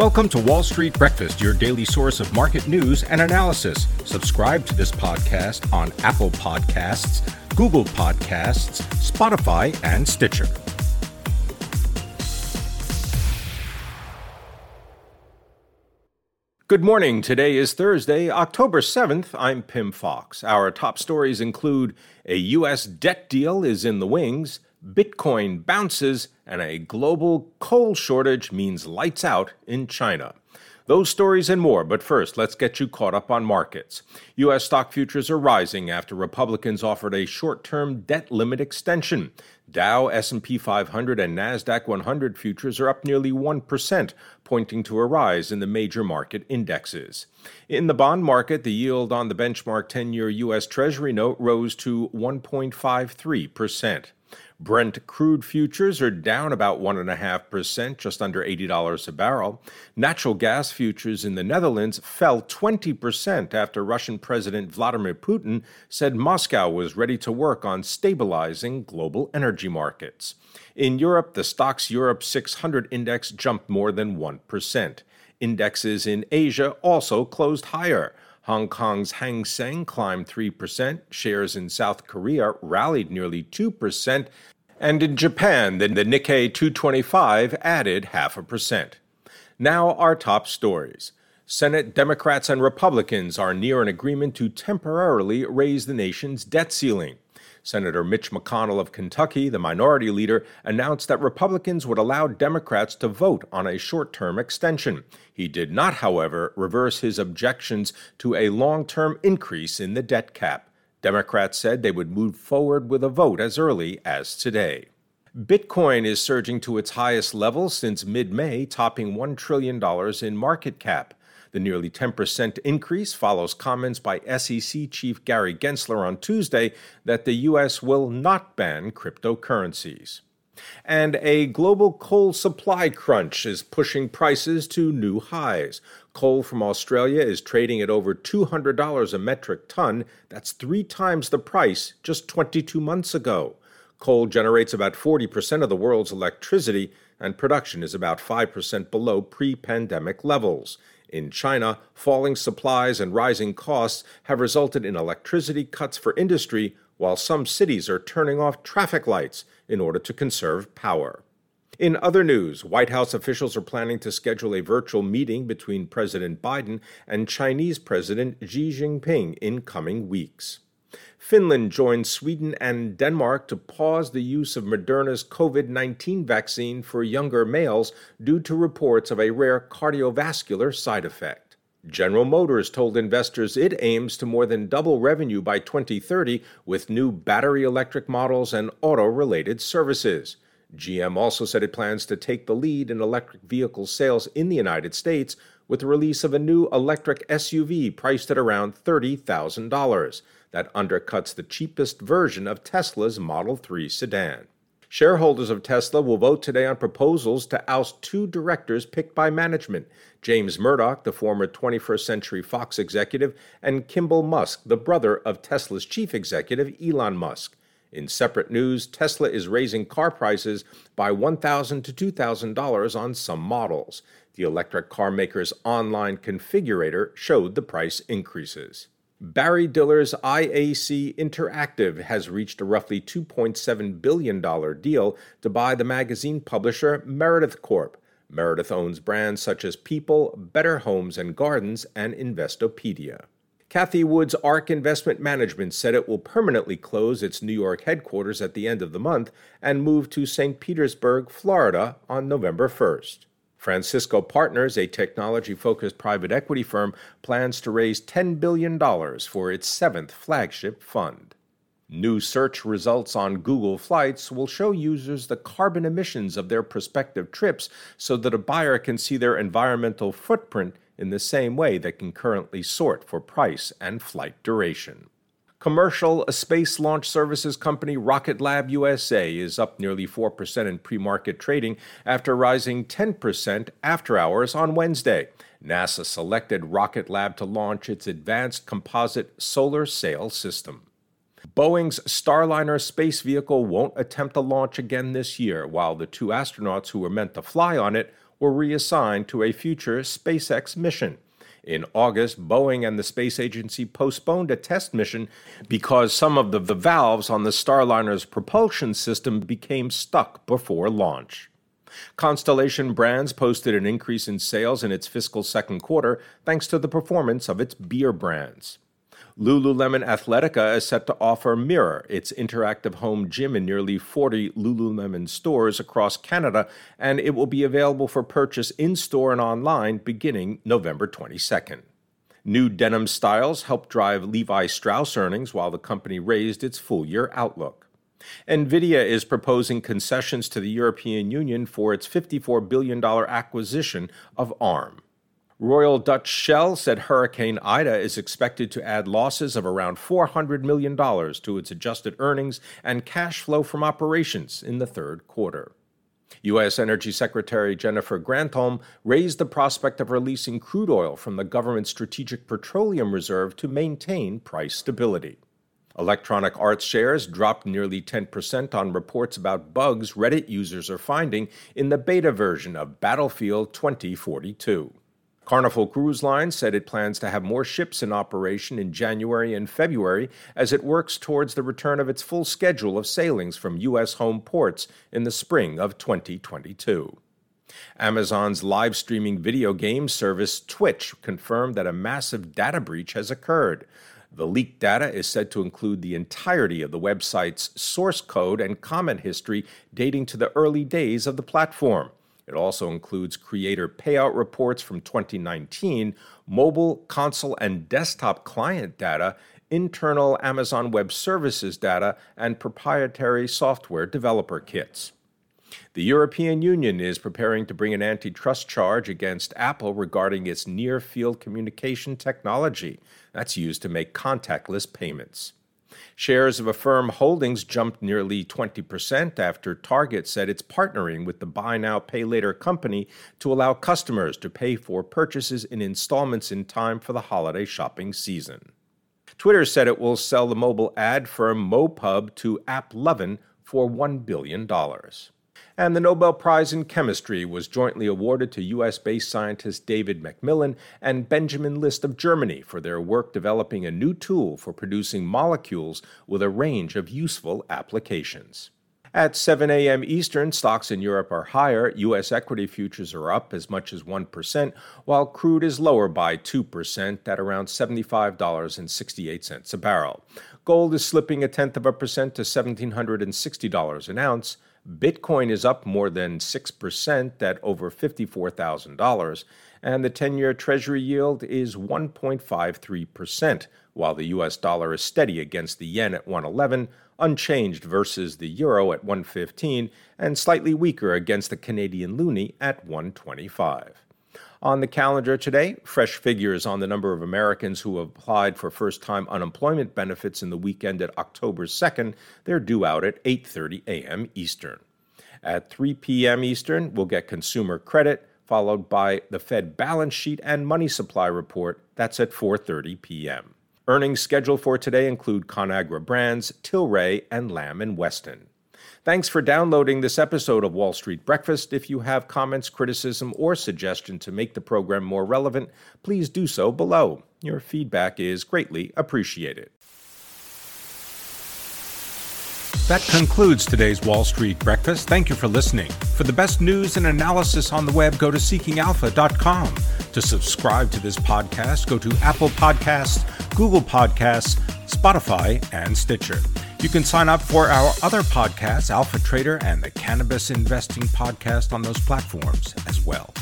Welcome to Wall Street Breakfast, your daily source of market news and analysis. Subscribe to this podcast on Apple Podcasts, Google Podcasts, Spotify, and Stitcher. Good morning. Today is Thursday, October 7th. I'm Pim Fox. Our top stories include a U.S. debt deal is in the wings. Bitcoin bounces, and a global coal shortage means lights out in China. Those stories and more, but first, let's get you caught up on markets. U.S. stock futures are rising after Republicans offered a short-term debt limit extension. Dow, S&P 500, and Nasdaq 100 futures are up nearly 1%, pointing to a rise in the major market indexes. In the bond market, the yield on the benchmark 10-year U.S. Treasury note rose to 1.53%. Brent crude futures are down about 1.5%, just under $80 a barrel. Natural gas futures in the Netherlands fell 20% after Russian President Vladimir Putin said Moscow was ready to work on stabilizing global energy markets. In Europe, the Stoxx Europe 600 index jumped more than 1%. Indexes in Asia also closed higher. Hong Kong's Hang Seng climbed 3%, shares in South Korea rallied nearly 2%, and in Japan, the, the Nikkei 225 added half a percent. Now, our top stories. Senate Democrats and Republicans are near an agreement to temporarily raise the nation's debt ceiling. Senator Mitch McConnell of Kentucky, the minority leader, announced that Republicans would allow Democrats to vote on a short term extension. He did not, however, reverse his objections to a long term increase in the debt cap. Democrats said they would move forward with a vote as early as today. Bitcoin is surging to its highest level since mid May, topping $1 trillion in market cap. The nearly 10% increase follows comments by SEC Chief Gary Gensler on Tuesday that the U.S. will not ban cryptocurrencies. And a global coal supply crunch is pushing prices to new highs. Coal from Australia is trading at over $200 a metric ton. That's three times the price just 22 months ago. Coal generates about 40% of the world's electricity, and production is about 5% below pre pandemic levels. In China, falling supplies and rising costs have resulted in electricity cuts for industry, while some cities are turning off traffic lights in order to conserve power. In other news, White House officials are planning to schedule a virtual meeting between President Biden and Chinese President Xi Jinping in coming weeks. Finland joined Sweden and Denmark to pause the use of Moderna's COVID 19 vaccine for younger males due to reports of a rare cardiovascular side effect. General Motors told investors it aims to more than double revenue by 2030 with new battery electric models and auto related services. GM also said it plans to take the lead in electric vehicle sales in the United States with the release of a new electric SUV priced at around $30,000 that undercuts the cheapest version of Tesla's Model 3 sedan. Shareholders of Tesla will vote today on proposals to oust two directors picked by management James Murdoch, the former 21st Century Fox executive, and Kimball Musk, the brother of Tesla's chief executive, Elon Musk. In separate news, Tesla is raising car prices by 1,000 to $2,000 on some models. The electric car maker's online configurator showed the price increases. Barry Diller's IAC Interactive has reached a roughly $2.7 billion deal to buy the magazine publisher Meredith Corp. Meredith owns brands such as People, Better Homes and Gardens, and Investopedia. Cathie Wood's ARK Investment Management said it will permanently close its New York headquarters at the end of the month and move to St. Petersburg, Florida on November 1st. Francisco Partners, a technology focused private equity firm, plans to raise $10 billion for its seventh flagship fund. New search results on Google Flights will show users the carbon emissions of their prospective trips so that a buyer can see their environmental footprint in the same way they can currently sort for price and flight duration. Commercial space launch services company Rocket Lab USA is up nearly 4% in pre market trading after rising 10% after hours on Wednesday. NASA selected Rocket Lab to launch its advanced composite solar sail system. Boeing's Starliner space vehicle won't attempt a launch again this year, while the two astronauts who were meant to fly on it were reassigned to a future SpaceX mission. In August, Boeing and the space agency postponed a test mission because some of the, valves on the Starliner's propulsion system became stuck before launch. Constellation Brands posted an increase in sales in its fiscal second quarter thanks to the performance of its beer brands. Lululemon Athletica is set to offer Mirror, its interactive home gym, in nearly 40 Lululemon stores across Canada, and it will be available for purchase in store and online beginning November 22nd. New denim styles helped drive Levi Strauss earnings while the company raised its full year outlook. NVIDIA is proposing concessions to the European Union for its $54 billion acquisition of ARM. Royal Dutch Shell said Hurricane Ida is expected to add losses of around $400 million to its adjusted earnings and cash flow from operations in the third quarter. U.S. Energy Secretary Jennifer Granholm raised the prospect of releasing crude oil from the government's Strategic Petroleum Reserve to maintain price stability. Electronic Arts shares dropped nearly 10% on reports about bugs Reddit users are finding in the beta version of Battlefield 2042. Carnival Cruise Line said it plans to have more ships in operation in January and February as it works towards the return of its full schedule of sailings from U.S. home ports in the spring of 2022. Amazon's live streaming video game service Twitch confirmed that a massive data breach has occurred. The leaked data is said to include the entirety of the website's source code and comment history dating to the early days of the platform. It also includes creator payout reports from 2019, mobile, console, and desktop client data, internal Amazon Web Services data, and proprietary software developer kits. The European Union is preparing to bring an antitrust charge against Apple regarding its near field communication technology that's used to make contactless payments. Shares of Affirm Holdings jumped nearly 20% after Target said it's partnering with the Buy Now Pay Later company to allow customers to pay for purchases in installments in time for the holiday shopping season. Twitter said it will sell the mobile ad firm MoPub to AppLovin for $1 billion and the Nobel Prize in Chemistry was jointly awarded to U.S. based scientists David MacMillan and Benjamin List of Germany for their work developing a new tool for producing molecules with a range of useful applications. At 7 a.m. Eastern, stocks in Europe are higher. U.S. equity futures are up as much as 1%, while crude is lower by 2% at around $75.68 a barrel. Gold is slipping a tenth of a percent to $1,760 an ounce. Bitcoin is up more than 6% at over $54,000, and the 10 year Treasury yield is 1.53%, while the US dollar is steady against the yen at 111, unchanged versus the euro at 115, and slightly weaker against the Canadian loonie at 125. On the calendar today, fresh figures on the number of Americans who have applied for first-time unemployment benefits in the weekend at October 2nd. They're due out at 8:30 a.m. Eastern. At 3 p.m. Eastern, we'll get consumer credit followed by the Fed balance sheet and money supply report. That's at 4:30 p.m. Earnings scheduled for today include Conagra Brands, Tilray, and Lamb & Weston. Thanks for downloading this episode of Wall Street Breakfast. If you have comments, criticism, or suggestion to make the program more relevant, please do so below. Your feedback is greatly appreciated. That concludes today's Wall Street Breakfast. Thank you for listening. For the best news and analysis on the web, go to seekingalpha.com. To subscribe to this podcast, go to Apple Podcasts, Google Podcasts, Spotify, and Stitcher. You can sign up for our other podcasts, Alpha Trader and the Cannabis Investing Podcast, on those platforms as well.